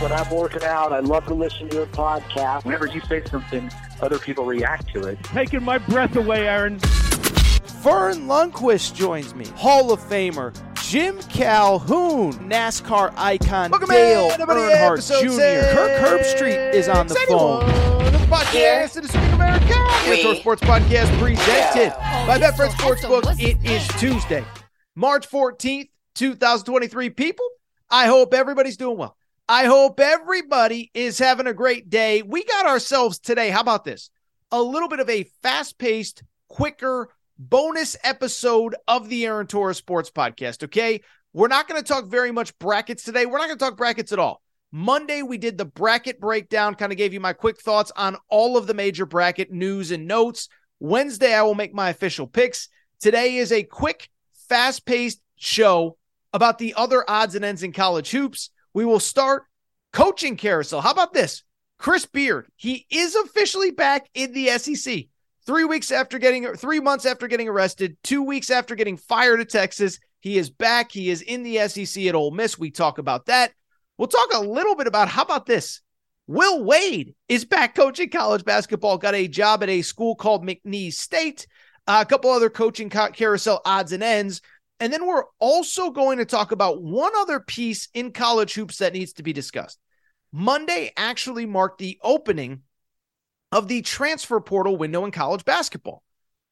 When I'm working out, I love to listen to your podcast. Whenever you say something, other people react to it. Taking my breath away, Aaron. Verne Lundquist joins me. Hall of Famer Jim Calhoun, NASCAR icon Welcome Dale in, Earnhardt Jr. six. Kirk Herbstreit is on the phone. The podcast of the Speak America. Retro Sports Podcast presented oh, by Betfred Sportsbook. It is Tuesday, March 14th, 2023. People, I hope everybody's doing well. I hope everybody is having a great day. We got ourselves today. How about this? A little bit of a fast paced, quicker bonus episode of the Aaron Torres Sports Podcast. Okay. We're not going to talk very much brackets today. We're not going to talk brackets at all. Monday, we did the bracket breakdown, kind of gave you my quick thoughts on all of the major bracket news and notes. Wednesday, I will make my official picks. Today is a quick, fast paced show about the other odds and ends in college hoops. We will start coaching carousel. How about this? Chris Beard, he is officially back in the SEC. Three weeks after getting, three months after getting arrested, two weeks after getting fired at Texas, he is back. He is in the SEC at Ole Miss. We talk about that. We'll talk a little bit about how about this? Will Wade is back coaching college basketball, got a job at a school called McNeese State, uh, a couple other coaching carousel odds and ends. And then we're also going to talk about one other piece in college hoops that needs to be discussed. Monday actually marked the opening of the transfer portal window in college basketball.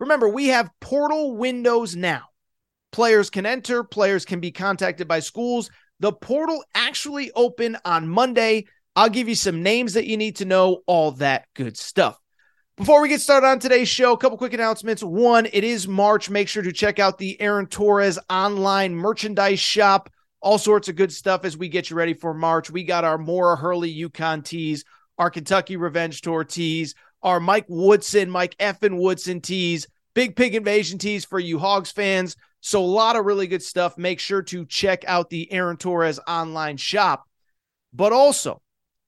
Remember, we have portal windows now. Players can enter, players can be contacted by schools. The portal actually opened on Monday. I'll give you some names that you need to know, all that good stuff. Before we get started on today's show, a couple quick announcements. One, it is March. Make sure to check out the Aaron Torres online merchandise shop. All sorts of good stuff as we get you ready for March. We got our Maura Hurley UConn tees, our Kentucky Revenge Tour tees, our Mike Woodson, Mike Effin Woodson tees, Big Pig Invasion tees for you Hogs fans. So, a lot of really good stuff. Make sure to check out the Aaron Torres online shop. But also,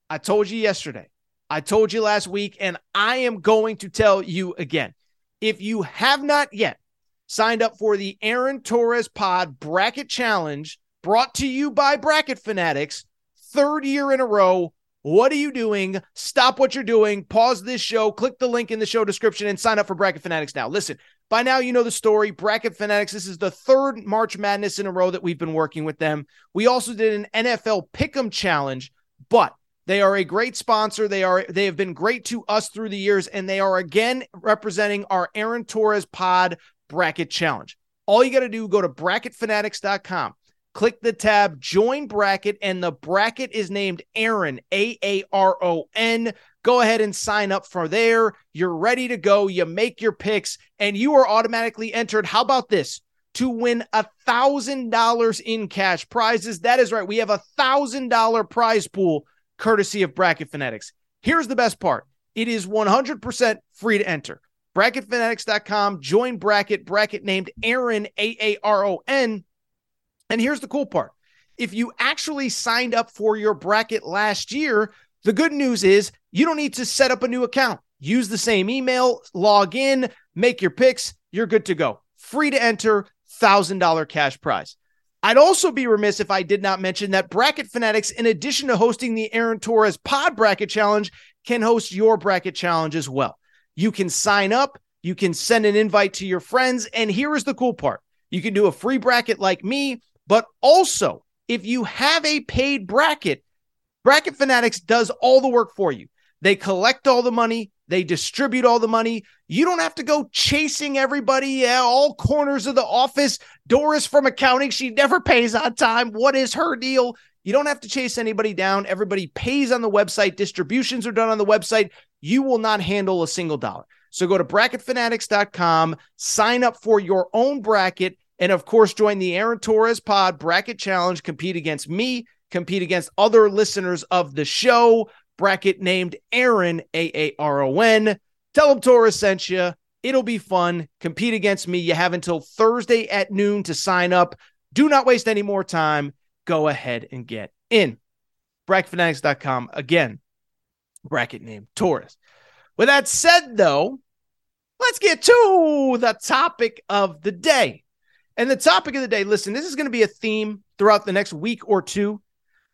I told you yesterday, I told you last week, and I am going to tell you again. If you have not yet signed up for the Aaron Torres Pod Bracket Challenge brought to you by Bracket Fanatics, third year in a row, what are you doing? Stop what you're doing. Pause this show, click the link in the show description, and sign up for Bracket Fanatics now. Listen, by now you know the story. Bracket Fanatics, this is the third March Madness in a row that we've been working with them. We also did an NFL Pick'em Challenge, but they are a great sponsor. They are they have been great to us through the years, and they are again representing our Aaron Torres Pod Bracket Challenge. All you got to do go to bracketfanatics.com, click the tab Join Bracket, and the bracket is named Aaron A A R O N. Go ahead and sign up for there. You're ready to go. You make your picks, and you are automatically entered. How about this? to win a thousand dollars in cash prizes. That is right. We have a thousand dollar prize pool courtesy of Bracket Fanatics. Here's the best part it is 100% free to enter. BracketFanatics.com, join bracket, bracket named Aaron, A A R O N. And here's the cool part if you actually signed up for your bracket last year, the good news is you don't need to set up a new account. Use the same email, log in, make your picks. You're good to go. Free to enter, $1,000 cash prize. I'd also be remiss if I did not mention that Bracket Fanatics, in addition to hosting the Aaron Torres Pod Bracket Challenge, can host your bracket challenge as well. You can sign up, you can send an invite to your friends, and here is the cool part you can do a free bracket like me, but also if you have a paid bracket, Bracket Fanatics does all the work for you. They collect all the money, they distribute all the money. You don't have to go chasing everybody at all corners of the office. Doris from accounting, she never pays on time. What is her deal? You don't have to chase anybody down. Everybody pays on the website. Distributions are done on the website. You will not handle a single dollar. So go to bracketfanatics.com, sign up for your own bracket, and of course, join the Aaron Torres Pod Bracket Challenge. Compete against me, compete against other listeners of the show. Bracket named Aaron, A A R O N. Tell them Torres sent you. It'll be fun. Compete against me. You have until Thursday at noon to sign up. Do not waste any more time. Go ahead and get in. BracketFanatics.com. Again, bracket name Torres. With that said, though, let's get to the topic of the day. And the topic of the day, listen, this is going to be a theme throughout the next week or two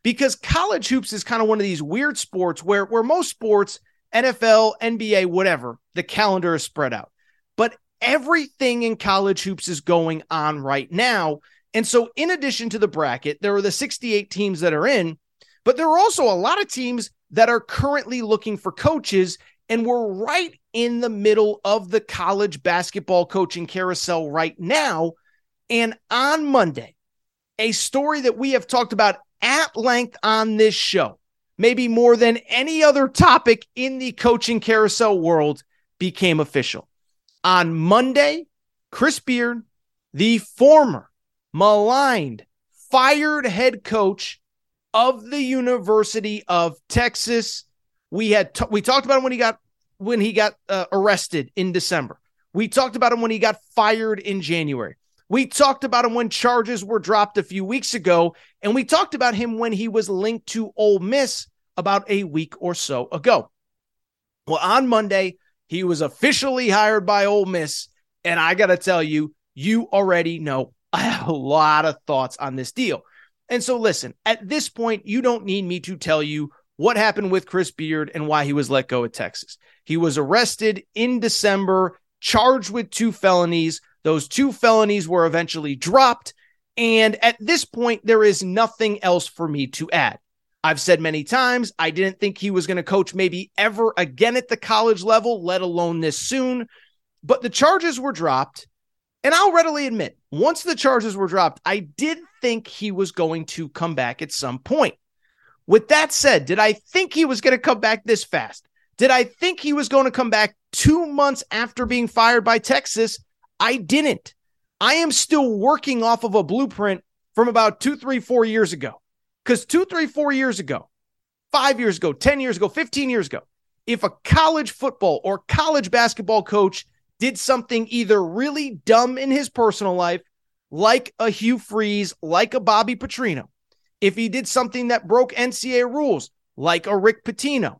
because college hoops is kind of one of these weird sports where, where most sports, NFL, NBA, whatever, the calendar is spread out. But everything in college hoops is going on right now. And so, in addition to the bracket, there are the 68 teams that are in, but there are also a lot of teams that are currently looking for coaches and we're right in the middle of the college basketball coaching carousel right now. And on Monday, a story that we have talked about at length on this show, maybe more than any other topic in the coaching carousel world, became official. On Monday, Chris Beard, the former maligned, fired head coach of the University of Texas, we had t- we talked about him when he got when he got uh, arrested in December. We talked about him when he got fired in January. We talked about him when charges were dropped a few weeks ago, and we talked about him when he was linked to Ole Miss about a week or so ago. Well, on Monday, he was officially hired by Ole Miss, and I got to tell you, you already know I have a lot of thoughts on this deal. And so, listen, at this point, you don't need me to tell you what happened with Chris Beard and why he was let go at Texas. He was arrested in December, charged with two felonies. Those two felonies were eventually dropped. And at this point, there is nothing else for me to add. I've said many times, I didn't think he was going to coach maybe ever again at the college level, let alone this soon. But the charges were dropped. And I'll readily admit, once the charges were dropped, I did think he was going to come back at some point. With that said, did I think he was going to come back this fast? Did I think he was going to come back two months after being fired by Texas? I didn't. I am still working off of a blueprint from about two, three, four years ago. Because two, three, four years ago, five years ago, 10 years ago, 15 years ago, if a college football or college basketball coach did something either really dumb in his personal life, like a Hugh Freeze, like a Bobby Petrino, if he did something that broke NCAA rules, like a Rick Pitino,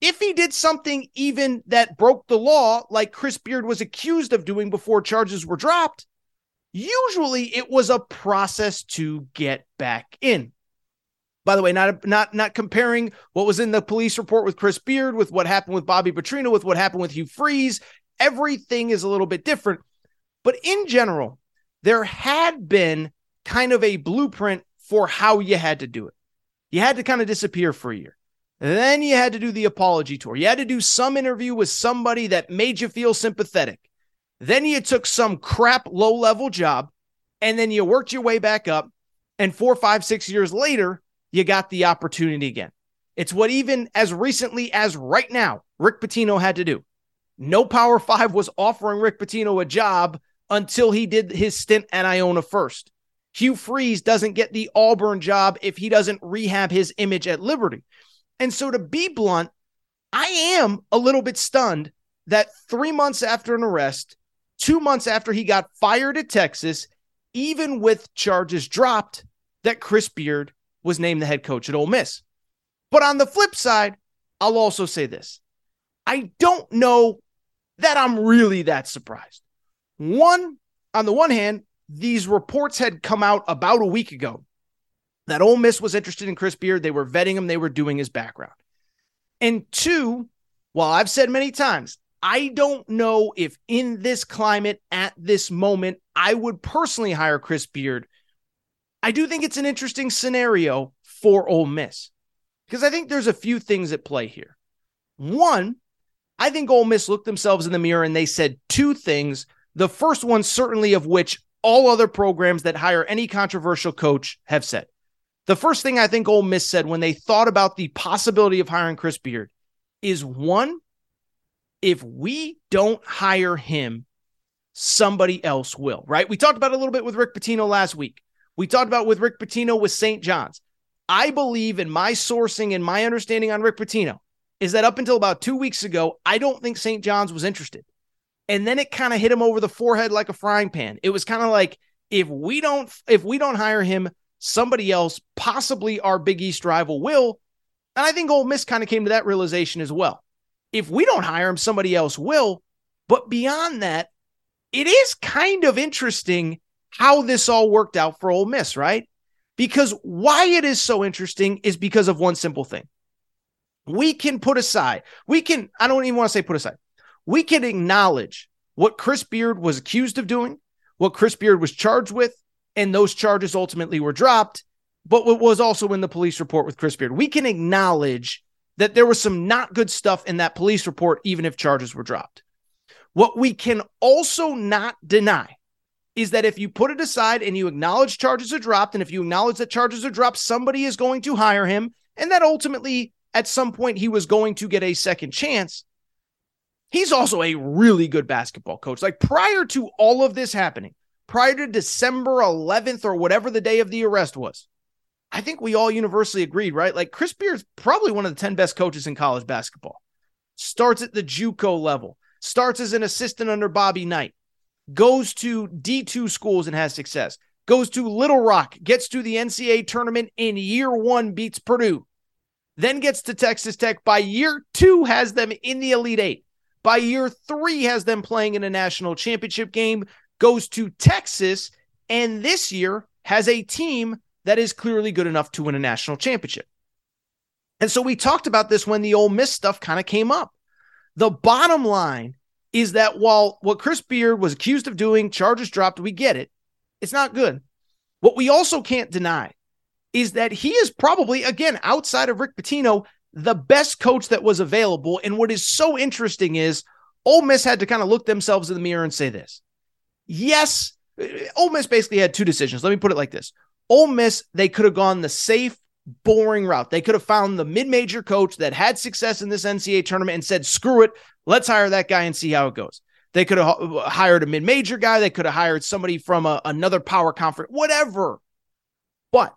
if he did something even that broke the law, like Chris Beard was accused of doing before charges were dropped, usually it was a process to get back in. By the way, not not not comparing what was in the police report with Chris Beard with what happened with Bobby Petrino with what happened with Hugh Freeze. Everything is a little bit different, but in general, there had been kind of a blueprint for how you had to do it. You had to kind of disappear for a year. Then you had to do the apology tour. You had to do some interview with somebody that made you feel sympathetic. Then you took some crap low level job and then you worked your way back up. And four, five, six years later, you got the opportunity again. It's what even as recently as right now, Rick Pitino had to do. No Power Five was offering Rick Pitino a job until he did his stint at Iona first. Hugh Freeze doesn't get the Auburn job if he doesn't rehab his image at Liberty. And so, to be blunt, I am a little bit stunned that three months after an arrest, two months after he got fired at Texas, even with charges dropped, that Chris Beard was named the head coach at Ole Miss. But on the flip side, I'll also say this I don't know that I'm really that surprised. One, on the one hand, these reports had come out about a week ago that Ole Miss was interested in Chris Beard. They were vetting him, they were doing his background. And two, while I've said many times, I don't know if in this climate at this moment, I would personally hire Chris Beard I do think it's an interesting scenario for Ole Miss because I think there's a few things at play here. One, I think Ole Miss looked themselves in the mirror and they said two things. The first one, certainly, of which all other programs that hire any controversial coach have said. The first thing I think Ole Miss said when they thought about the possibility of hiring Chris Beard is one, if we don't hire him, somebody else will, right? We talked about a little bit with Rick Pitino last week. We talked about with Rick Pitino with St. John's. I believe in my sourcing and my understanding on Rick Pitino is that up until about two weeks ago, I don't think St. John's was interested. And then it kind of hit him over the forehead like a frying pan. It was kind of like if we don't if we don't hire him, somebody else, possibly our Big East rival, will. And I think Ole Miss kind of came to that realization as well. If we don't hire him, somebody else will. But beyond that, it is kind of interesting how this all worked out for Ole Miss, right? Because why it is so interesting is because of one simple thing. We can put aside, we can, I don't even want to say put aside, we can acknowledge what Chris Beard was accused of doing, what Chris Beard was charged with, and those charges ultimately were dropped. But what was also in the police report with Chris Beard, we can acknowledge that there was some not good stuff in that police report, even if charges were dropped. What we can also not deny is that if you put it aside and you acknowledge charges are dropped, and if you acknowledge that charges are dropped, somebody is going to hire him, and that ultimately at some point he was going to get a second chance. He's also a really good basketball coach. Like prior to all of this happening, prior to December 11th or whatever the day of the arrest was, I think we all universally agreed, right? Like Chris Beard's probably one of the 10 best coaches in college basketball. Starts at the JUCO level, starts as an assistant under Bobby Knight, goes to D2 schools and has success, goes to Little Rock, gets to the NCAA tournament in year one, beats Purdue, then gets to Texas Tech. By year two, has them in the Elite Eight. By year three, has them playing in a national championship game, goes to Texas, and this year has a team that is clearly good enough to win a national championship. And so we talked about this when the Ole Miss stuff kind of came up. The bottom line is that while what Chris Beard was accused of doing, charges dropped, we get it. It's not good. What we also can't deny is that he is probably, again, outside of Rick Pitino, the best coach that was available. And what is so interesting is Ole Miss had to kind of look themselves in the mirror and say this. Yes, uh, Ole Miss basically had two decisions. Let me put it like this Ole Miss, they could have gone the safe, boring route. They could have found the mid major coach that had success in this NCAA tournament and said, screw it, let's hire that guy and see how it goes. They could have uh, hired a mid major guy. They could have hired somebody from a, another power conference, whatever. But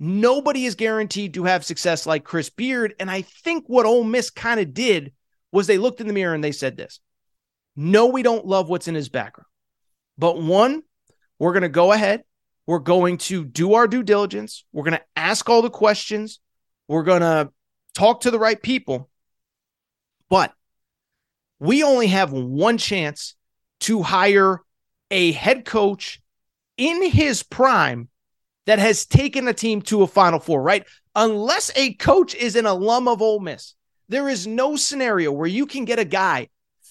Nobody is guaranteed to have success like Chris Beard. And I think what Ole Miss kind of did was they looked in the mirror and they said this No, we don't love what's in his background. But one, we're going to go ahead. We're going to do our due diligence. We're going to ask all the questions. We're going to talk to the right people. But we only have one chance to hire a head coach in his prime that has taken a team to a Final Four, right? Unless a coach is an alum of Ole Miss, there is no scenario where you can get a guy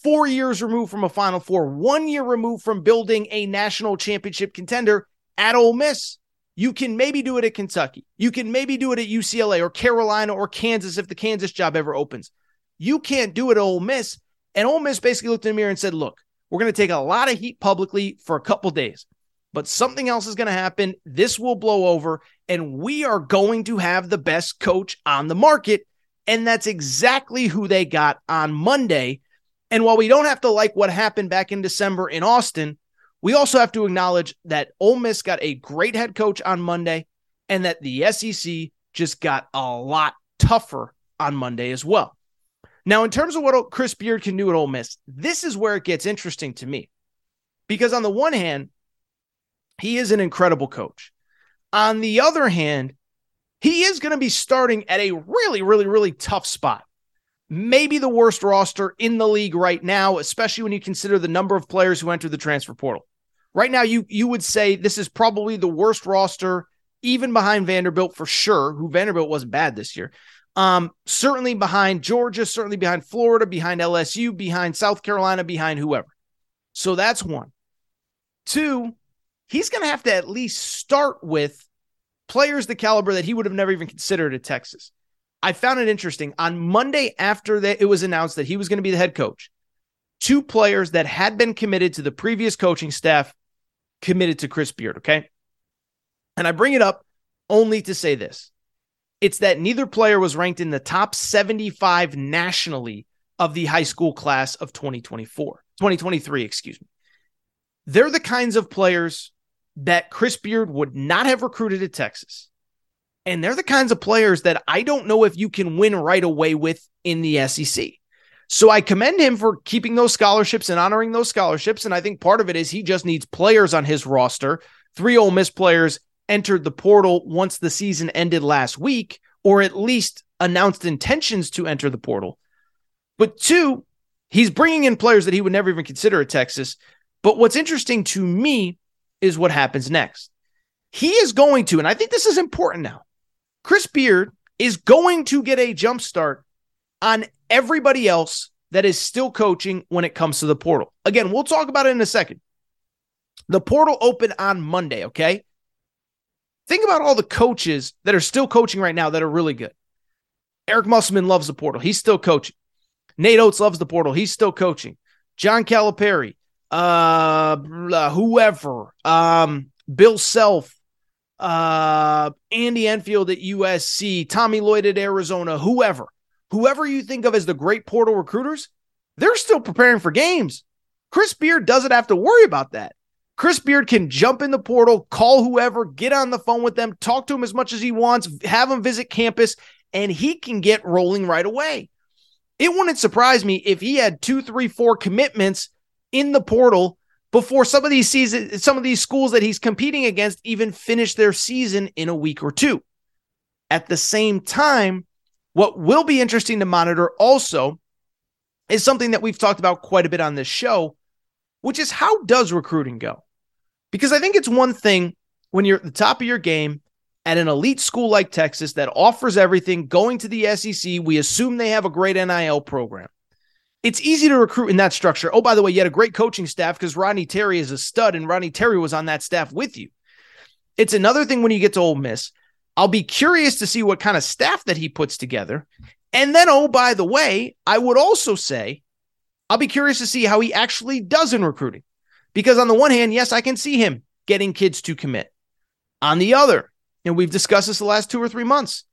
four years removed from a Final Four, one year removed from building a national championship contender at Ole Miss. You can maybe do it at Kentucky. You can maybe do it at UCLA or Carolina or Kansas if the Kansas job ever opens. You can't do it at Ole Miss. And Ole Miss basically looked in the mirror and said, look, we're going to take a lot of heat publicly for a couple days but something else is going to happen. This will blow over, and we are going to have the best coach on the market. And that's exactly who they got on Monday. And while we don't have to like what happened back in December in Austin, we also have to acknowledge that Ole Miss got a great head coach on Monday and that the SEC just got a lot tougher on Monday as well. Now, in terms of what Chris Beard can do at Ole Miss, this is where it gets interesting to me. Because on the one hand, he is an incredible coach. On the other hand, he is going to be starting at a really, really, really tough spot. Maybe the worst roster in the league right now, especially when you consider the number of players who entered the transfer portal. Right now, you you would say this is probably the worst roster, even behind Vanderbilt for sure. Who Vanderbilt wasn't bad this year. Um, certainly behind Georgia, certainly behind Florida, behind LSU, behind South Carolina, behind whoever. So that's one. Two, he's going to have to at least start with players the caliber that he would have never even considered at Texas. I found it interesting. On Monday, after that, it was announced that he was going to be the head coach. Two players that had been committed to the previous coaching staff committed to Chris Beard. Okay. And I bring it up only to say this it's that neither player was ranked in the top 75 nationally of the high school class of 2024, 2023, excuse me. They're the kinds of players that Chris Beard would not have recruited at Texas. And they're the kinds of players that I don't know if you can win right away with in the SEC. So I commend him for keeping those scholarships and honoring those scholarships. And I think part of it is he just needs players on his roster. Three Ole Miss players entered the portal once the season ended last week, or at least announced intentions to enter the portal. But two, he's bringing in players that he would never even consider at Texas. But what's interesting to me is what happens next. He is going to, and I think this is important now. Chris Beard is going to get a jump start on everybody else that is still coaching when it comes to the portal. Again, we'll talk about it in a second. The portal opened on Monday, okay? Think about all the coaches that are still coaching right now that are really good. Eric Musselman loves the portal. He's still coaching. Nate Oats loves the portal. He's still coaching. John Calipari, uh, whoever, um, Bill Self, uh, Andy Enfield at USC, Tommy Lloyd at Arizona, whoever, whoever you think of as the great portal recruiters, they're still preparing for games. Chris Beard doesn't have to worry about that. Chris Beard can jump in the portal, call whoever, get on the phone with them, talk to him as much as he wants, have him visit campus, and he can get rolling right away. It wouldn't surprise me if he had two, three, four commitments in the portal before some of these season, some of these schools that he's competing against even finish their season in a week or two. At the same time, what will be interesting to monitor also is something that we've talked about quite a bit on this show, which is how does recruiting go? Because I think it's one thing when you're at the top of your game at an elite school like Texas that offers everything, going to the SEC, we assume they have a great NIL program. It's easy to recruit in that structure. Oh, by the way, you had a great coaching staff because Rodney Terry is a stud and Rodney Terry was on that staff with you. It's another thing when you get to Ole Miss. I'll be curious to see what kind of staff that he puts together. And then, oh, by the way, I would also say I'll be curious to see how he actually does in recruiting. Because on the one hand, yes, I can see him getting kids to commit. On the other, and we've discussed this the last two or three months,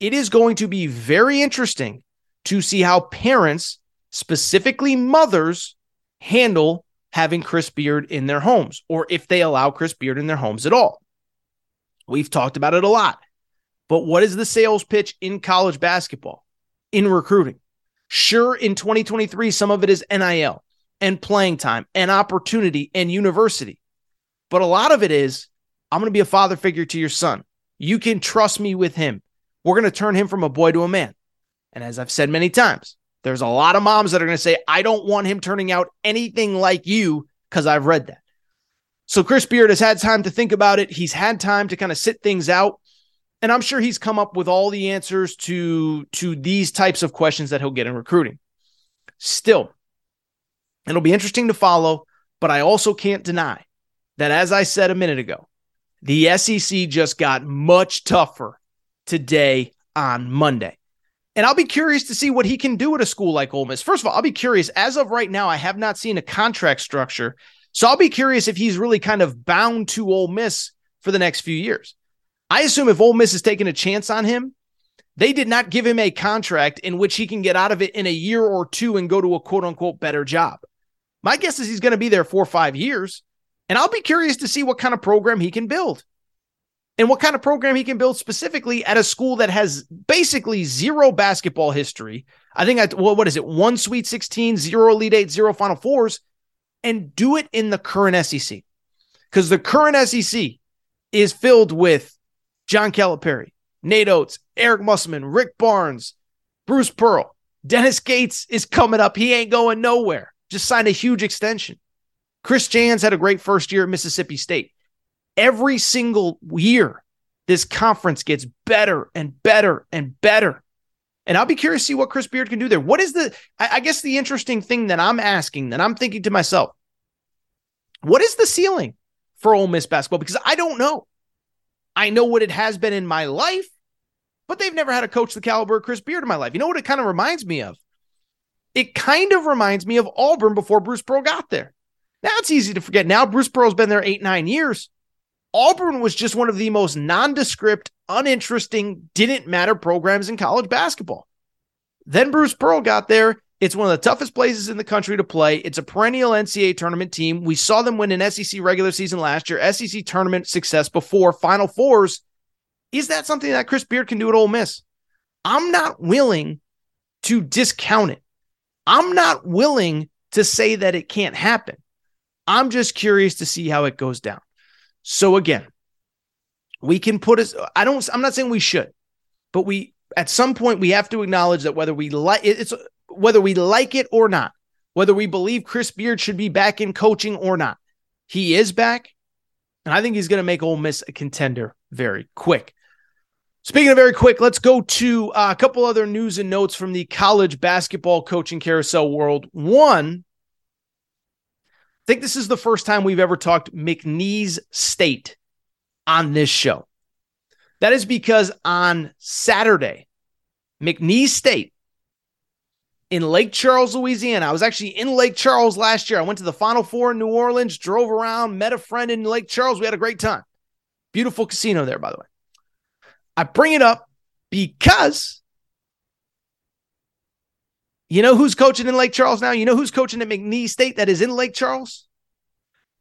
it is going to be very interesting to see how parents, specifically mothers, handle having Chris Beard in their homes or if they allow Chris Beard in their homes at all. We've talked about it a lot. But what is the sales pitch in college basketball, in recruiting? Sure, in 2023, some of it is NIL and playing time and opportunity and university. But a lot of it is I'm going to be a father figure to your son. You can trust me with him. We're going to turn him from a boy to a man. And as I've said many times, there's a lot of moms that are going to say, I don't want him turning out anything like you because I've read that. So Chris Beard has had time to think about it. He's had time to kind of sit things out. And I'm sure he's come up with all the answers to, to these types of questions that he'll get in recruiting. Still, it'll be interesting to follow, but I also can't deny that, as I said a minute ago, the SEC just got much tougher today on Monday. And I'll be curious to see what he can do at a school like Ole Miss. First of all, I'll be curious. As of right now, I have not seen a contract structure. So I'll be curious if he's really kind of bound to Ole Miss for the next few years. I assume if Ole Miss is taking a chance on him, they did not give him a contract in which he can get out of it in a year or two and go to a quote unquote better job. My guess is he's going to be there four or five years. And I'll be curious to see what kind of program he can build and what kind of program he can build specifically at a school that has basically zero basketball history. I think, I, what is it? One Sweet 16, zero Elite Eight, zero Final Fours, and do it in the current SEC. Because the current SEC is filled with John Calipari, Nate Oats, Eric Musselman, Rick Barnes, Bruce Pearl. Dennis Gates is coming up. He ain't going nowhere. Just signed a huge extension. Chris Jans had a great first year at Mississippi State. Every single year, this conference gets better and better and better. And I'll be curious to see what Chris Beard can do there. What is the, I, I guess, the interesting thing that I'm asking, that I'm thinking to myself, what is the ceiling for Ole Miss basketball because I don't know. I know what it has been in my life, but they've never had a coach the caliber of Chris Beard in my life. You know what it kind of reminds me of? It kind of reminds me of Auburn before Bruce Pearl got there. Now it's easy to forget. Now Bruce Pearl's been there eight, nine years. Auburn was just one of the most nondescript, uninteresting, didn't matter programs in college basketball. Then Bruce Pearl got there. It's one of the toughest places in the country to play. It's a perennial NCAA tournament team. We saw them win an SEC regular season last year, SEC tournament success before, Final Fours. Is that something that Chris Beard can do at Ole Miss? I'm not willing to discount it. I'm not willing to say that it can't happen. I'm just curious to see how it goes down. So again, we can put us I don't I'm not saying we should, but we at some point we have to acknowledge that whether we like it's whether we like it or not, whether we believe Chris Beard should be back in coaching or not, he is back. And I think he's going to make Ole Miss a contender very quick. Speaking of very quick, let's go to uh, a couple other news and notes from the college basketball coaching carousel world. One, I think this is the first time we've ever talked McNeese State on this show. That is because on Saturday, McNeese State in Lake Charles, Louisiana. I was actually in Lake Charles last year. I went to the Final Four in New Orleans, drove around, met a friend in Lake Charles. We had a great time. Beautiful casino there, by the way. I bring it up because you know who's coaching in Lake Charles now? You know who's coaching at McNeese State that is in Lake Charles?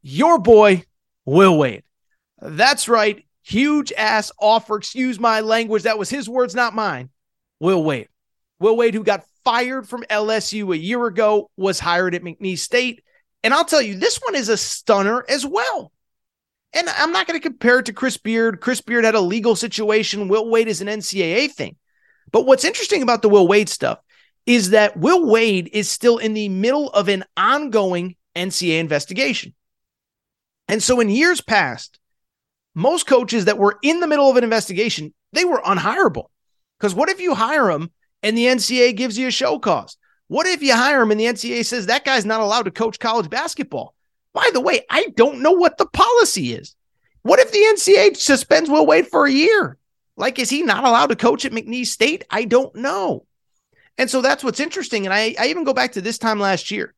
Your boy, Will Wade. That's right. Huge ass offer. Excuse my language. That was his words, not mine. Will Wade. Will Wade, who got fired from LSU a year ago, was hired at McNeese State. And I'll tell you, this one is a stunner as well. And I'm not going to compare it to Chris Beard. Chris Beard had a legal situation. Will Wade is an NCAA thing. But what's interesting about the Will Wade stuff is that Will Wade is still in the middle of an ongoing NCAA investigation. And so in years past, most coaches that were in the middle of an investigation, they were unhireable. Because what if you hire them and the NCAA gives you a show cause? What if you hire him and the NCAA says that guy's not allowed to coach college basketball? By the way, I don't know what the policy is. What if the NCAA suspends Will Wade for a year? Like, is he not allowed to coach at McNeese State? I don't know. And so that's what's interesting. And I, I even go back to this time last year.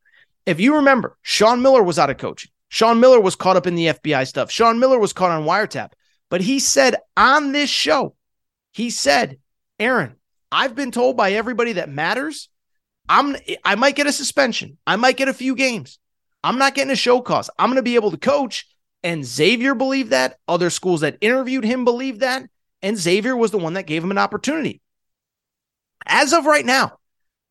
If you remember, Sean Miller was out of coaching. Sean Miller was caught up in the FBI stuff. Sean Miller was caught on wiretap. But he said on this show, he said, Aaron, I've been told by everybody that matters, I'm I might get a suspension. I might get a few games. I'm not getting a show cause. I'm going to be able to coach. And Xavier believed that. Other schools that interviewed him believed that. And Xavier was the one that gave him an opportunity. As of right now,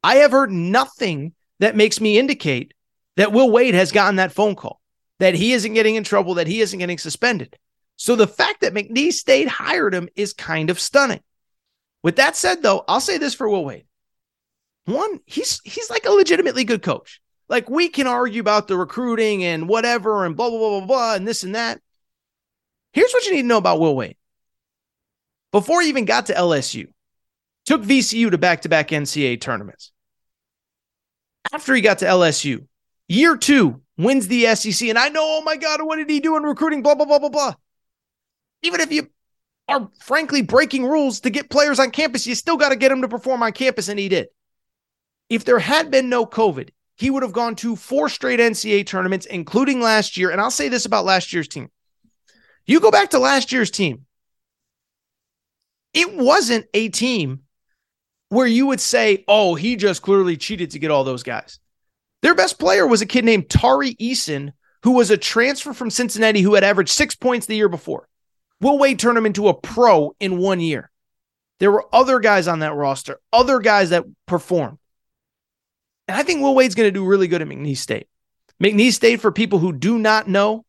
I have heard nothing that makes me indicate that Will Wade has gotten that phone call, that he isn't getting in trouble, that he isn't getting suspended. So the fact that McNeese State hired him is kind of stunning. With that said, though, I'll say this for Will Wade. One, he's he's like a legitimately good coach. Like we can argue about the recruiting and whatever and blah blah blah blah blah and this and that. Here's what you need to know about Will Wade. Before he even got to LSU, took VCU to back-to-back NCAA tournaments. After he got to LSU, year two, wins the SEC. And I know, oh my God, what did he do in recruiting? Blah, blah, blah, blah, blah. Even if you are frankly breaking rules to get players on campus, you still got to get them to perform on campus, and he did. If there had been no COVID, he would have gone to four straight NCAA tournaments, including last year. And I'll say this about last year's team. You go back to last year's team, it wasn't a team where you would say, oh, he just clearly cheated to get all those guys. Their best player was a kid named Tari Eason, who was a transfer from Cincinnati who had averaged six points the year before. Will Wade turned him into a pro in one year. There were other guys on that roster, other guys that performed. And I think Will Wade's going to do really good at McNeese State. McNeese State, for people who do not know,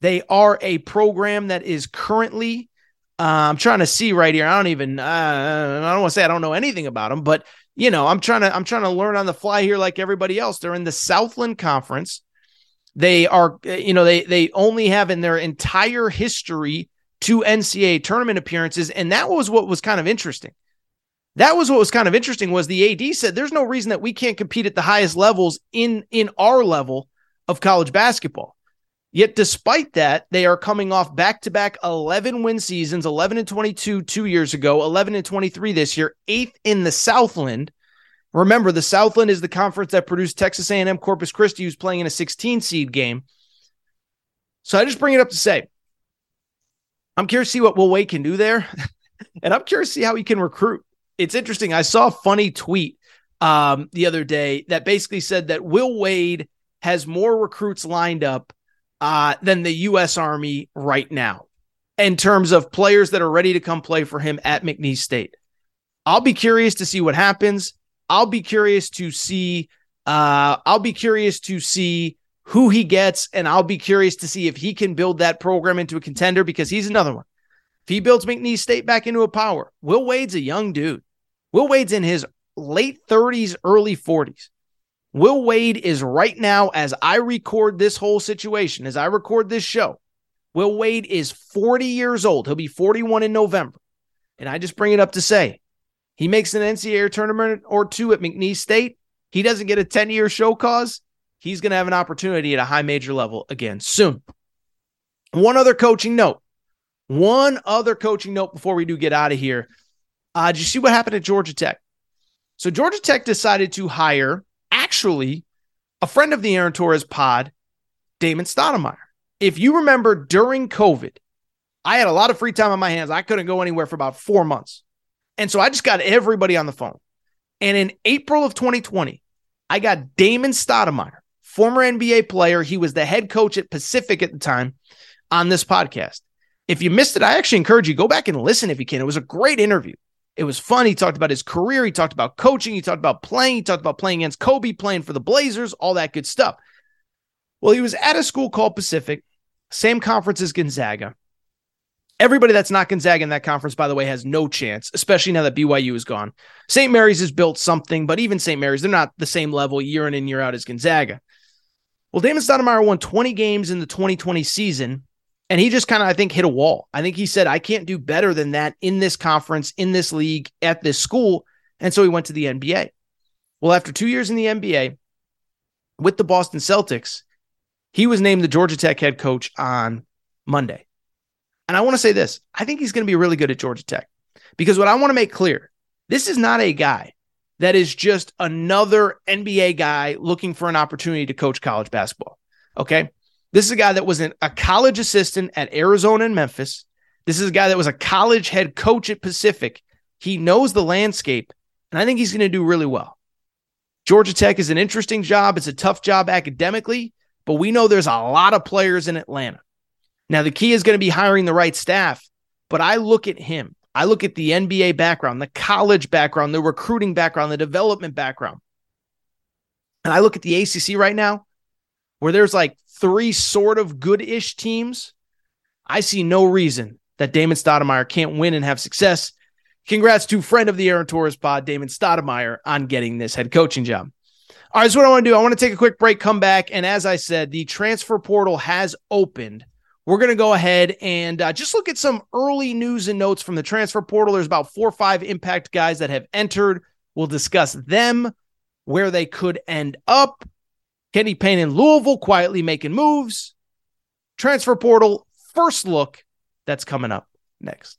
they are a program that is currently. Uh, I'm trying to see right here. I don't even. Uh, I don't want to say I don't know anything about them, but you know, I'm trying to. I'm trying to learn on the fly here, like everybody else. They're in the Southland Conference. They are, you know, they they only have in their entire history two NCAA tournament appearances, and that was what was kind of interesting. That was what was kind of interesting was the AD said there's no reason that we can't compete at the highest levels in in our level of college basketball. Yet, despite that, they are coming off back to back 11 win seasons 11 and 22 two years ago, 11 and 23 this year, eighth in the Southland. Remember, the Southland is the conference that produced Texas A&M Corpus Christi, who's playing in a 16 seed game. So I just bring it up to say, I'm curious to see what Will Wade can do there, and I'm curious to see how he can recruit. It's interesting. I saw a funny tweet um, the other day that basically said that Will Wade has more recruits lined up uh, than the U.S. Army right now in terms of players that are ready to come play for him at McNeese State. I'll be curious to see what happens. I'll be curious to see. Uh, I'll be curious to see who he gets, and I'll be curious to see if he can build that program into a contender because he's another one. If he builds McNeese State back into a power, Will Wade's a young dude. Will Wade's in his late 30s, early 40s. Will Wade is right now, as I record this whole situation, as I record this show, Will Wade is 40 years old. He'll be 41 in November. And I just bring it up to say he makes an NCAA tournament or two at McNeese State. He doesn't get a 10 year show cause. He's going to have an opportunity at a high major level again soon. One other coaching note. One other coaching note before we do get out of here. Uh, did you see what happened at Georgia Tech? So Georgia Tech decided to hire actually a friend of the Aaron Torres pod, Damon Stoudemire. If you remember during COVID, I had a lot of free time on my hands. I couldn't go anywhere for about four months. And so I just got everybody on the phone. And in April of 2020, I got Damon Stoudemire, former NBA player. He was the head coach at Pacific at the time on this podcast. If you missed it, I actually encourage you go back and listen if you can. It was a great interview. It was fun. He talked about his career. He talked about coaching. He talked about playing. He talked about playing against Kobe, playing for the Blazers, all that good stuff. Well, he was at a school called Pacific, same conference as Gonzaga. Everybody that's not Gonzaga in that conference, by the way, has no chance, especially now that BYU is gone. St. Mary's has built something, but even St. Mary's, they're not the same level year in and year out as Gonzaga. Well, Damon Stoudemire won 20 games in the 2020 season and he just kind of, I think, hit a wall. I think he said, I can't do better than that in this conference, in this league, at this school. And so he went to the NBA. Well, after two years in the NBA with the Boston Celtics, he was named the Georgia Tech head coach on Monday. And I want to say this I think he's going to be really good at Georgia Tech because what I want to make clear this is not a guy that is just another NBA guy looking for an opportunity to coach college basketball. Okay. This is a guy that was an, a college assistant at Arizona and Memphis. This is a guy that was a college head coach at Pacific. He knows the landscape, and I think he's going to do really well. Georgia Tech is an interesting job. It's a tough job academically, but we know there's a lot of players in Atlanta. Now, the key is going to be hiring the right staff, but I look at him. I look at the NBA background, the college background, the recruiting background, the development background. And I look at the ACC right now, where there's like three sort of good ish teams, I see no reason that Damon Stoudemire can't win and have success. Congrats to friend of the Aaron Torres pod, Damon Stoudemire, on getting this head coaching job. All right, so what I want to do, I want to take a quick break, come back, and as I said, the transfer portal has opened. We're going to go ahead and uh, just look at some early news and notes from the transfer portal. There's about four or five impact guys that have entered. We'll discuss them, where they could end up, Kenny Payne in Louisville quietly making moves. Transfer portal, first look. That's coming up next.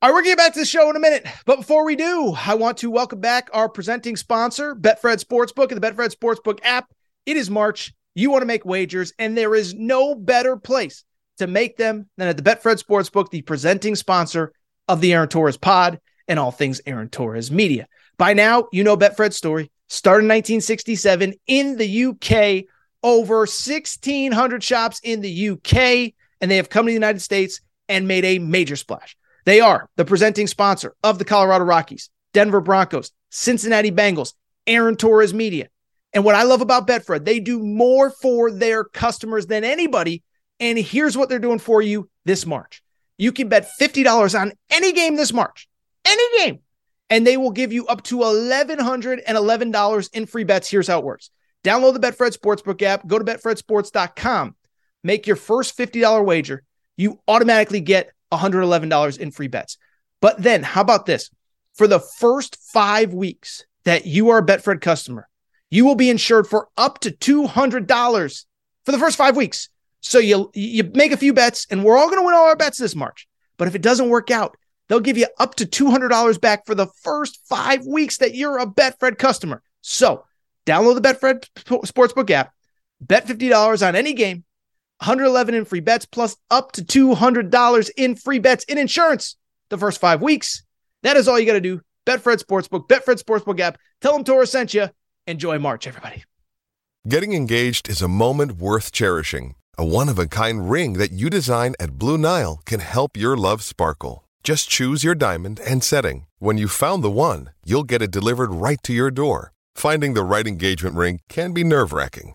All right, we're getting back to the show in a minute. But before we do, I want to welcome back our presenting sponsor, Betfred Sportsbook and the Betfred Sportsbook app. It is March. You want to make wagers, and there is no better place to make them than at the Betfred Sportsbook, the presenting sponsor of the Aaron Torres pod and all things Aaron Torres media. By now, you know Betfred's story. Started in 1967 in the UK, over 1,600 shops in the UK, and they have come to the United States and made a major splash. They are the presenting sponsor of the Colorado Rockies, Denver Broncos, Cincinnati Bengals, Aaron Torres Media. And what I love about Betfred, they do more for their customers than anybody. And here's what they're doing for you this March. You can bet $50 on any game this March, any game, and they will give you up to $1,111 in free bets. Here's how it works download the Betfred Sportsbook app, go to betfredsports.com, make your first $50 wager. You automatically get $111 in free bets. But then, how about this? For the first five weeks that you are a Betfred customer, you will be insured for up to $200 for the first five weeks. So you you make a few bets, and we're all going to win all our bets this March. But if it doesn't work out, they'll give you up to $200 back for the first five weeks that you're a Betfred customer. So download the Betfred Sportsbook app, bet $50 on any game, 111 in free bets, plus up to $200 in free bets in insurance the first five weeks. That is all you got to do. Betfred Sportsbook, Betfred Sportsbook app. Tell them Torres sent you. Enjoy March, everybody. Getting engaged is a moment worth cherishing. A one of a kind ring that you design at Blue Nile can help your love sparkle. Just choose your diamond and setting. When you've found the one, you'll get it delivered right to your door. Finding the right engagement ring can be nerve wracking.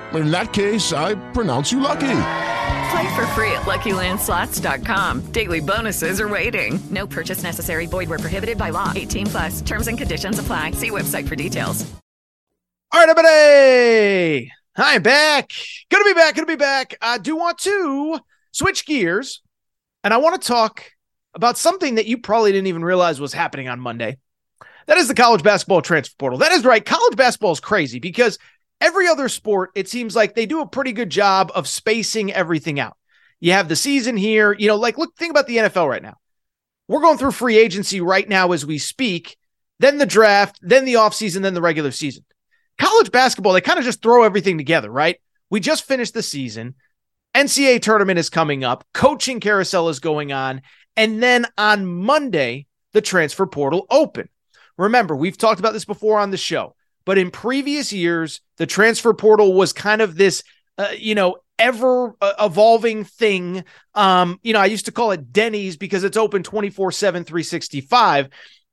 In that case, I pronounce you lucky. Play for free at LuckyLandSlots.com. Daily bonuses are waiting. No purchase necessary. Void where prohibited by law. 18 plus. Terms and conditions apply. See website for details. All right, everybody. I'm back. Gonna be back. Gonna be back. I do want to switch gears, and I want to talk about something that you probably didn't even realize was happening on Monday. That is the college basketball transfer portal. That is right. College basketball is crazy because every other sport, it seems like they do a pretty good job of spacing everything out. You have the season here, you know, like look, think about the NFL right now. We're going through free agency right now as we speak, then the draft, then the offseason, then the regular season. College basketball, they kind of just throw everything together, right? We just finished the season. NCAA tournament is coming up, coaching carousel is going on, and then on Monday, the transfer portal open. Remember, we've talked about this before on the show, but in previous years, the transfer portal was kind of this, uh, you know, ever uh, evolving thing. Um, you know, I used to call it Denny's because it's open 24 7, 365.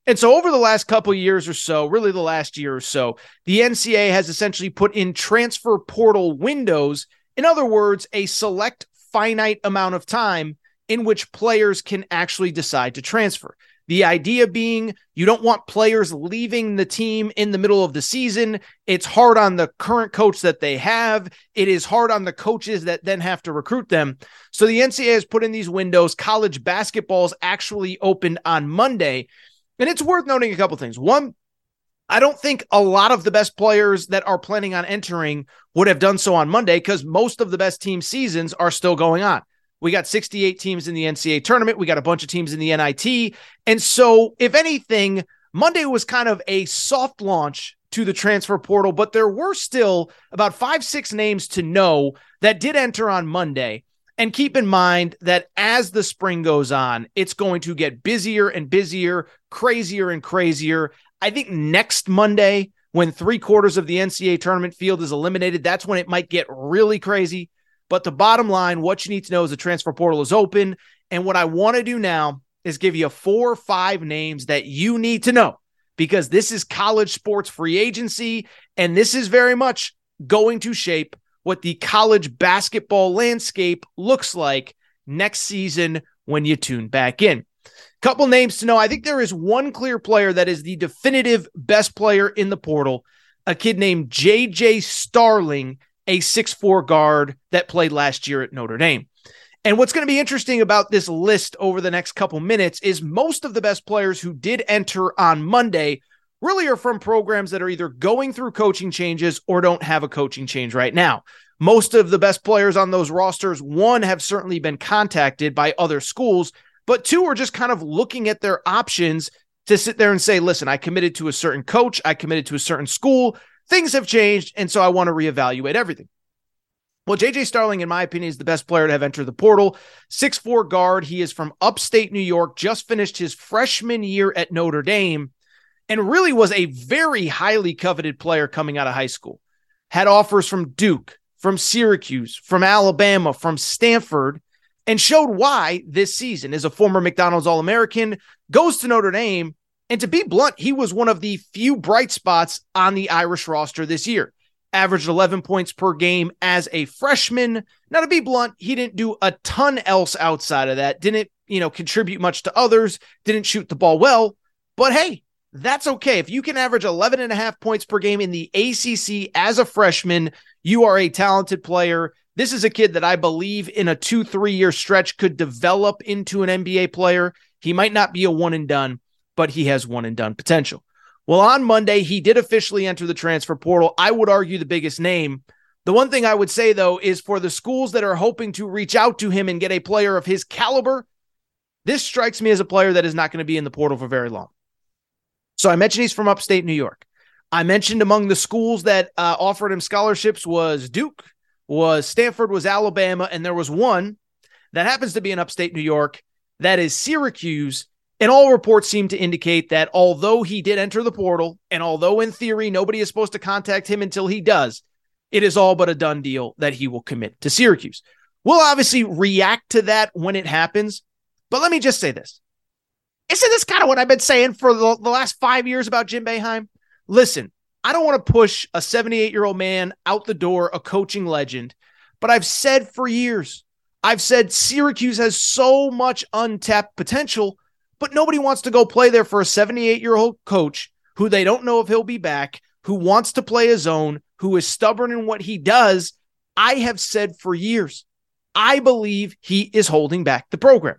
And so, over the last couple years or so, really the last year or so, the NCAA has essentially put in transfer portal windows. In other words, a select finite amount of time in which players can actually decide to transfer. The idea being you don't want players leaving the team in the middle of the season. It's hard on the current coach that they have. It is hard on the coaches that then have to recruit them. So the NCAA has put in these windows. College basketball's actually opened on Monday. And it's worth noting a couple things. One, I don't think a lot of the best players that are planning on entering would have done so on Monday because most of the best team seasons are still going on. We got 68 teams in the NCAA tournament. We got a bunch of teams in the NIT. And so, if anything, Monday was kind of a soft launch to the transfer portal, but there were still about five, six names to know that did enter on Monday. And keep in mind that as the spring goes on, it's going to get busier and busier, crazier and crazier. I think next Monday, when three quarters of the NCAA tournament field is eliminated, that's when it might get really crazy. But the bottom line, what you need to know is the transfer portal is open. And what I want to do now is give you four or five names that you need to know because this is college sports free agency. And this is very much going to shape what the college basketball landscape looks like next season when you tune back in. Couple names to know. I think there is one clear player that is the definitive best player in the portal, a kid named JJ Starling, a six-four guard that played last year at Notre Dame. And what's going to be interesting about this list over the next couple minutes is most of the best players who did enter on Monday really are from programs that are either going through coaching changes or don't have a coaching change right now. Most of the best players on those rosters, one, have certainly been contacted by other schools, but two are just kind of looking at their options to sit there and say, listen, I committed to a certain coach, I committed to a certain school, things have changed, and so I want to reevaluate everything. Well, JJ Starling, in my opinion, is the best player to have entered the portal. Six-four guard. He is from upstate New York, just finished his freshman year at Notre Dame, and really was a very highly coveted player coming out of high school. Had offers from Duke, from Syracuse, from Alabama, from Stanford, and showed why this season as a former McDonald's All American goes to Notre Dame. And to be blunt, he was one of the few bright spots on the Irish roster this year averaged 11 points per game as a freshman. Now, to be blunt, he didn't do a ton else outside of that. Didn't, you know, contribute much to others, didn't shoot the ball well. But hey, that's okay. If you can average 11 and a half points per game in the ACC as a freshman, you are a talented player. This is a kid that I believe in a two, three year stretch could develop into an NBA player. He might not be a one and done, but he has one and done potential. Well, on Monday, he did officially enter the transfer portal. I would argue the biggest name. The one thing I would say, though, is for the schools that are hoping to reach out to him and get a player of his caliber, this strikes me as a player that is not going to be in the portal for very long. So I mentioned he's from upstate New York. I mentioned among the schools that uh, offered him scholarships was Duke, was Stanford, was Alabama, and there was one that happens to be in upstate New York that is Syracuse and all reports seem to indicate that although he did enter the portal, and although in theory nobody is supposed to contact him until he does, it is all but a done deal that he will commit to Syracuse. We'll obviously react to that when it happens. But let me just say this. Isn't this kind of what I've been saying for the, the last five years about Jim Boeheim? Listen, I don't want to push a 78 year old man out the door, a coaching legend, but I've said for years, I've said Syracuse has so much untapped potential but nobody wants to go play there for a 78 year old coach who they don't know if he'll be back, who wants to play his own, who is stubborn in what he does. I have said for years, I believe he is holding back the program.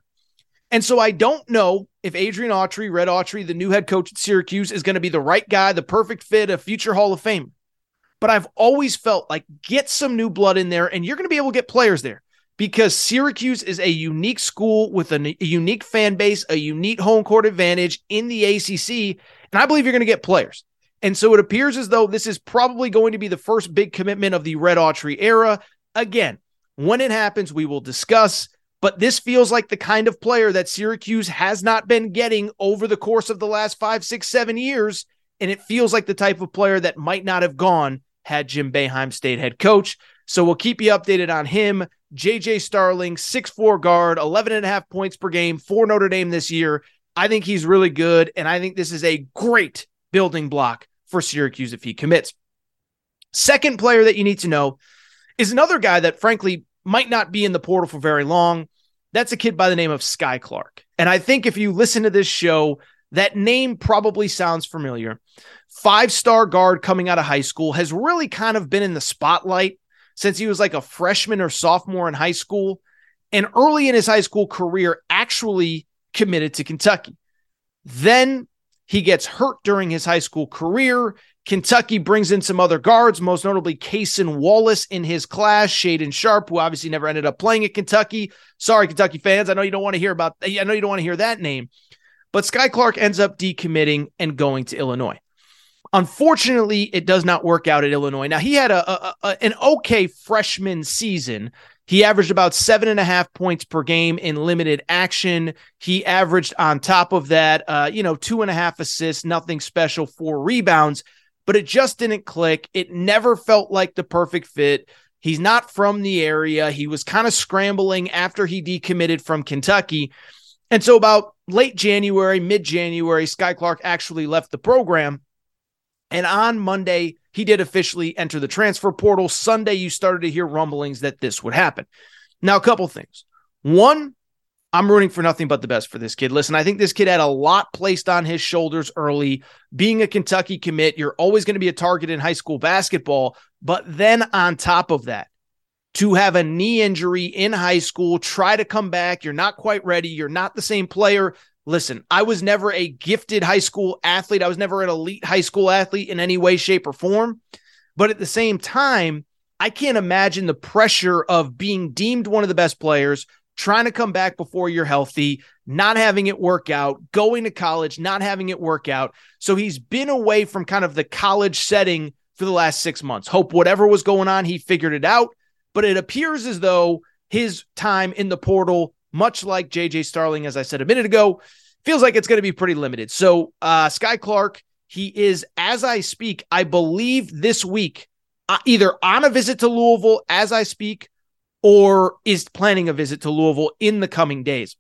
And so I don't know if Adrian Autry, Red Autry, the new head coach at Syracuse, is going to be the right guy, the perfect fit, a future Hall of Fame. But I've always felt like get some new blood in there and you're going to be able to get players there because Syracuse is a unique school with a, unique fan base, a unique home court advantage in the ACC. And I believe you're going to get players. And so it appears as though this is probably going to be the first big commitment of the Red Autry era. Again, when it happens, we will discuss. But this feels like the kind of player that Syracuse has not been getting over the course of the last five, six, seven years. And it feels like the type of player that might not have gone had Jim Boeheim stayed head coach. So we'll keep you updated on him. JJ Starling, six-four guard, 11 and a half points per game for Notre Dame this year. I think he's really good. And I think this is a great building block for Syracuse if he commits. Second player that you need to know is another guy that, frankly, might not be in the portal for very long. That's a kid by the name of Skyy Clark. And I think if you listen to this show, that name probably sounds familiar. Five star guard coming out of high school has really kind of been in the spotlight since he was like a freshman or sophomore in high school. And early in his high school career, actually committed to Kentucky. Then he gets hurt during his high school career. Kentucky brings in some other guards, most notably Cason Wallace in his class, Shaedon Sharpe, who obviously never ended up playing at Kentucky. Sorry, Kentucky fans. I know you don't want to hear about I know you don't want to hear that name. But Skyy Clark ends up decommitting and going to Illinois. Unfortunately, it does not work out at Illinois. Now, he had a, a, a, an okay freshman season. He averaged about seven and a half points per game in limited action. He averaged on top of that, uh, you know, two and a half assists, nothing special, four rebounds, but it just didn't click. It never felt like the perfect fit. He's not from the area. He was kind of scrambling after he decommitted from Kentucky. And so, about late January, mid January, Skyy Clark actually left the program. And on Monday, he did officially enter the transfer portal. Sunday, you started to hear rumblings that this would happen. Now, a couple things. One, I'm rooting for nothing but the best for this kid. Listen, I think this kid had a lot placed on his shoulders early. Being a Kentucky commit, you're always going to be a target in high school basketball. But then on top of that, to have a knee injury in high school, try to come back, you're not quite ready, you're not the same player. Listen, I was never a gifted high school athlete. I was never an elite high school athlete in any way, shape, or form. But at the same time, I can't imagine the pressure of being deemed one of the best players, trying to come back before you're healthy, not having it work out, going to college, not having it work out. So he's been away from kind of the college setting for the last six months. Hope whatever was going on, he figured it out. But it appears as though his time in the portal much like JJ Starling, as I said a minute ago, feels like it's going to be pretty limited. So, uh, Skyy Clark, he is, as I speak, I believe this week, uh, either on a visit to Louisville as I speak, or is planning a visit to Louisville in the coming days.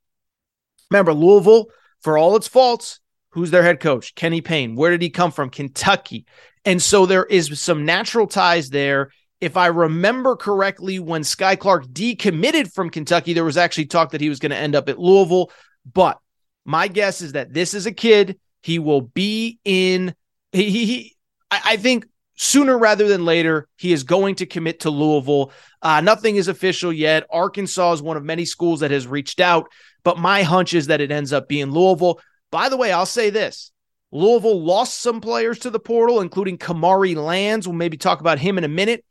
Remember, Louisville, for all its faults, who's their head coach? Kenny Payne. Where did he come from? Kentucky. And so there is some natural ties there if I remember correctly, when Skyy Clark decommitted from Kentucky, there was actually talk that he was going to end up at Louisville. But my guess is that this is a kid. He will be in. He, he, he I, I think sooner rather than later, he is going to commit to Louisville. Uh, nothing is official yet. Arkansas is one of many schools that has reached out, but my hunch is that it ends up being Louisville. By the way, I'll say this Louisville lost some players to the portal, including Kamari Lands. We'll maybe talk about him in a minute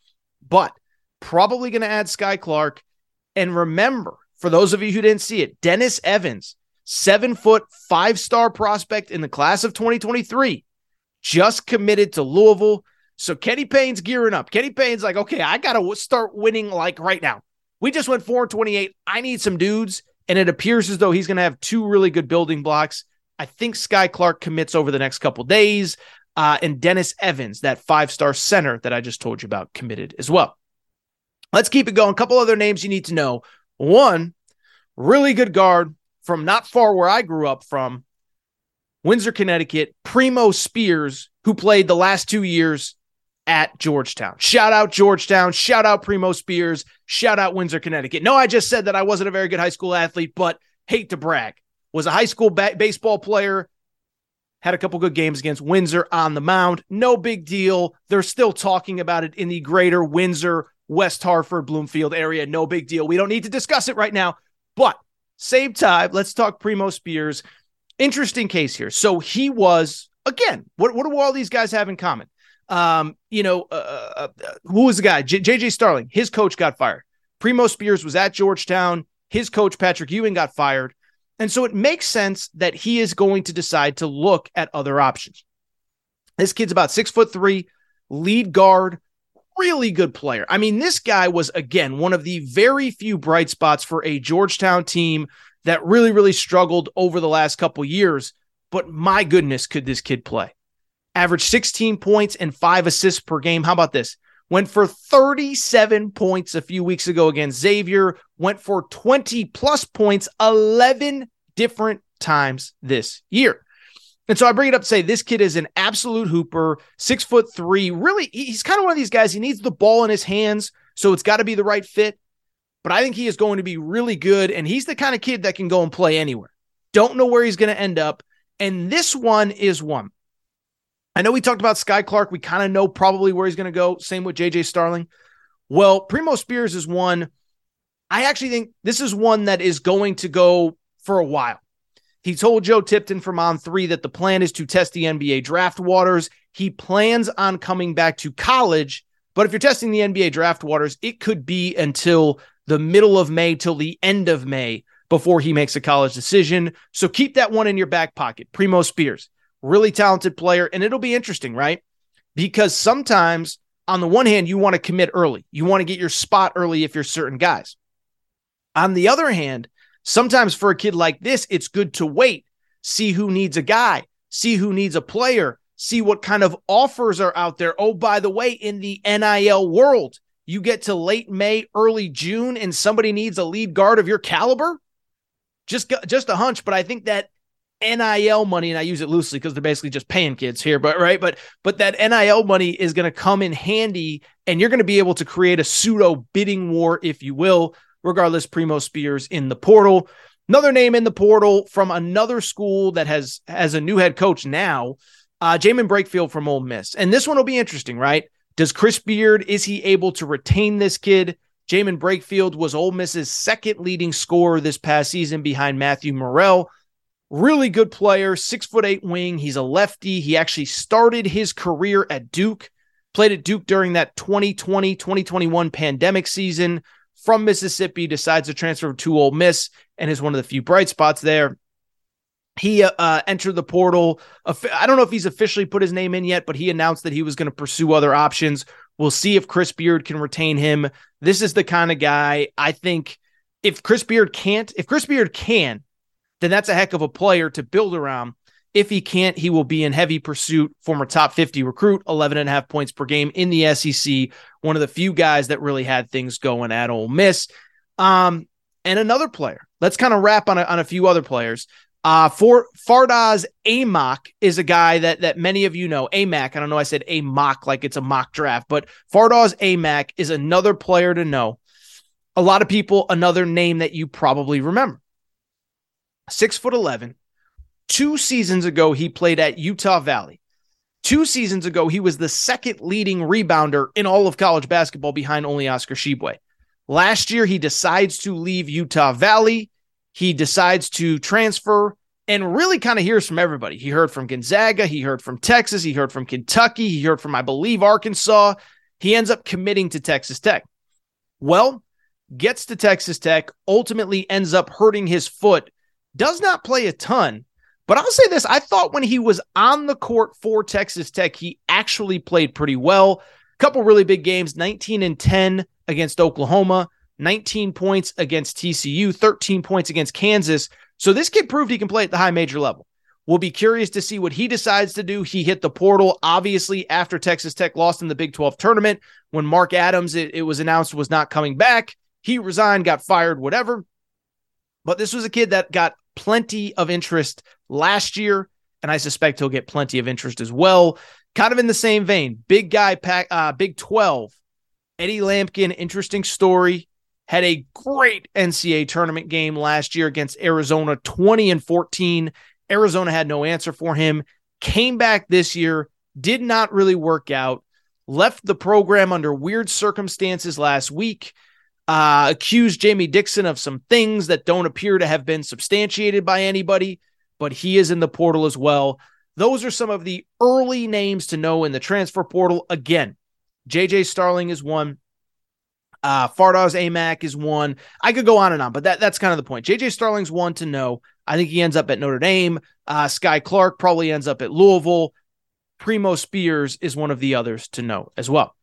but probably going to add Skyy Clark. And remember, for those of you who didn't see it, Dennis Evans, seven foot, five star prospect in the class of 2023, just committed to Louisville. So Kenny Payne's gearing up. Kenny Payne's like, okay, I got to start winning like right now. We just went 4 28. I need some dudes. And it appears as though he's going to have two really good building blocks. I think Skyy Clark commits over the next couple days uh, and Dennis Evans, that five star center that I just told you about, committed as well. Let's keep it going. A couple other names you need to know. One, really good guard from not far where I grew up from, Windsor, Connecticut, Primo Spears, who played the last two years at Georgetown. Shout out Georgetown. Shout out Primo Spears. Shout out Windsor, Connecticut. No, I just said that I wasn't a very good high school athlete, but hate to brag. Was a high school ba- baseball player, had a couple good games against Windsor on the mound. No big deal. They're still talking about it in the greater Windsor, West Hartford, Bloomfield area. No big deal. We don't need to discuss it right now. But same time, let's talk Primo Spears. Interesting case here. So he was again. What what do all these guys have in common? Um, you know, uh, uh, uh who was the guy? J- JJ Starling. His coach got fired. Primo Spears was at Georgetown. His coach Patrick Ewing got fired. And so it makes sense that he is going to decide to look at other options. This kid's about six foot three, lead guard, really good player. I mean, this guy was, again, one of the very few bright spots for a Georgetown team that really, really struggled over the last couple years. But my goodness, could this kid play? Average 16 points and five assists per game. How about this? Went for 37 points a few weeks ago against Xavier, went for 20 plus points 11 different times this year. And so I bring it up to say this kid is an absolute hooper, six foot three. Really, he's kind of one of these guys. He needs the ball in his hands, so it's got to be the right fit. But I think he is going to be really good. And he's the kind of kid that can go and play anywhere. Don't know where he's going to end up. And this one is one. I know we talked about Skyy Clark. We kind of know probably where he's going to go. Same with JJ Starling. Well, Primo Spears is one. I actually think this is one that is going to go for a while. He told Joe Tipton from On Three that the plan is to test the NBA draft waters. He plans on coming back to college, but if you're testing the NBA draft waters, it could be until the middle of May till the end of May before he makes a college decision. So keep that one in your back pocket. Primo Spears really talented player. And it'll be interesting, right? because sometimes, on the one hand, you want to commit early, you want to get your spot early if you're certain guys. On the other hand, sometimes for a kid like this, it's good to wait, see who needs a guy, see who needs a player, see what kind of offers are out there. Oh, by the way, in the NIL world, you get to late May, early June, and somebody needs a lead guard of your caliber. Just, just a hunch, but I think that NIL money, and I use it loosely because they're basically just paying kids here, but right, but but that NIL money is going to come in handy, and you're going to be able to create a pseudo bidding war, if you will. Regardless, Primo Spears in the portal. Another name in the portal from another school that has has a new head coach now, uh, Jaemyn Brakefield from Ole Miss, and this one will be interesting, right? Does Chris Beard is he able to retain this kid? Jaemyn Brakefield was Ole Miss's second leading scorer this past season behind Matthew Murrell. Really good player, six foot eight wing. He's a lefty. He actually started his career at Duke, played at Duke during that 2020 2021 pandemic season from Mississippi, decides to transfer to Ole Miss and is one of the few bright spots there. He uh, uh entered the portal. I don't know if he's officially put his name in yet, but he announced that he was going to pursue other options. We'll see if Chris Beard can retain him. This is the kind of guy I think if Chris Beard can't, if Chris Beard can, then that's a heck of a player to build around. If he can't, he will be in heavy pursuit. Former top 50 recruit, 11 and a half points per game in the SEC. One of the few guys that really had things going at Ole Miss. Um, and another player. Let's kind of wrap on a, on a few other players. Uh, for Fardaws Aimaq is a guy that that many of you know. Aimaq, I don't know, I said a mock like it's a mock draft, but Fardaws Aimaq is another player to know. A lot of people, another name that you probably remember six foot 11. Two seasons ago, he played at Utah Valley. Two seasons ago, he was the second leading rebounder in all of college basketball behind only Oscar Tshiebwe. Last year, he decides to leave Utah Valley. He decides to transfer and really kind of hears from everybody. He heard from Gonzaga, he heard from Texas, he heard from Kentucky, he heard from, I believe, Arkansas. He ends up committing to Texas Tech. Well, gets to Texas Tech, ultimately ends up hurting his foot does not play a ton. But I'll say this I thought when he was on the court for Texas Tech, he actually played pretty well. Couple really big games 19 and 10 against Oklahoma, 19 points against TCU, 13 points against Kansas. So this kid proved he can play at the high major level. We'll be curious to see what he decides to do. He hit the portal, obviously, after Texas Tech lost in the Big 12 tournament. When Mark Adams, it, it was announced, was not coming back. He resigned, got fired, whatever. But this was a kid that got plenty of interest last year, and I suspect he'll get plenty of interest as well. Kind of in the same vein, big guy, pack, uh, Big 12. Eddie Lampkin, interesting story. Had a great NCAA tournament game last year against Arizona, 20 and 14. Arizona had no answer for him. Came back this year, did not really work out. Left the program under weird circumstances last week uh, accused Jamie Dixon of some things that don't appear to have been substantiated by anybody, but he is in the portal as well. Those are some of the early names to know in the transfer portal. Again, JJ Starling is one. Uh, Fardaws Aimaq is one. I could go on and on, but that, that's kind of the point. JJ Starling's one to know. I think he ends up at Notre Dame. Uh, Skyy Clark probably ends up at Louisville. Primo Spears is one of the others to know as well.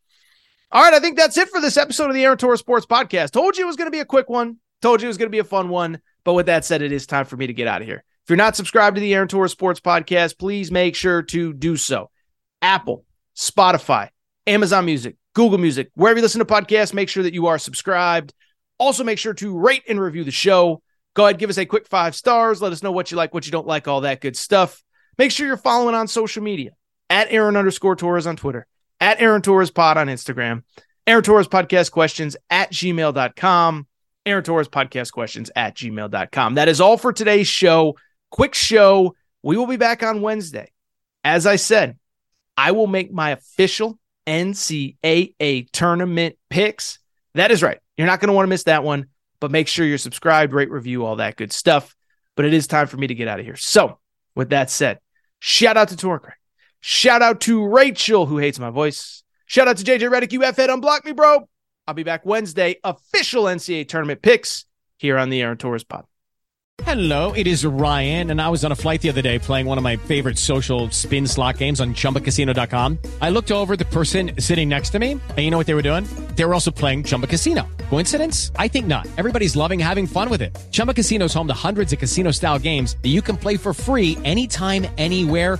All right, I think that's it for this episode of the Aaron Torres Sports Podcast. Told you it was going to be a quick one. Told you it was going to be a fun one. But with that said, it is time for me to get out of here. If you're not subscribed to the Aaron Torres Sports Podcast, please make sure to do so. Apple, Spotify, Amazon Music, Google Music, wherever you listen to podcasts, make sure that you are subscribed. Also, make sure to rate and review the show. Go ahead, give us a quick five stars. Let us know what you like, what you don't like, all that good stuff. Make sure you're following on social media at Aaron underscore Torres on Twitter at Aaron Torres Pod on Instagram, Aaron Torres Podcast Questions at gmail.com, Aaron Torres Podcast Questions at gmail.com. That is all for today's show. Quick show. We will be back on Wednesday. As I said, I will make my official NCAA tournament picks. That is right. You're not going to want to miss that one, but make sure you're subscribed, rate, review, all that good stuff. But it is time for me to get out of here. So, with that said, shout out to Torque. Shout out to Rachel, who hates my voice. Shout out to JJ Redick, you F head, unblock me, bro. I'll be back Wednesday. Official NCAA tournament picks here on the Aaron Torres pod. Hello, it is Ryan, and I was on a flight the other day playing one of my favorite social spin slot games on chumbacasino.com. I looked over the person sitting next to me, and you know what they were doing? They were also playing Chumba Casino. Coincidence? I think not. Everybody's loving having fun with it. Chumba Casino is home to hundreds of casino style games that you can play for free anytime, anywhere,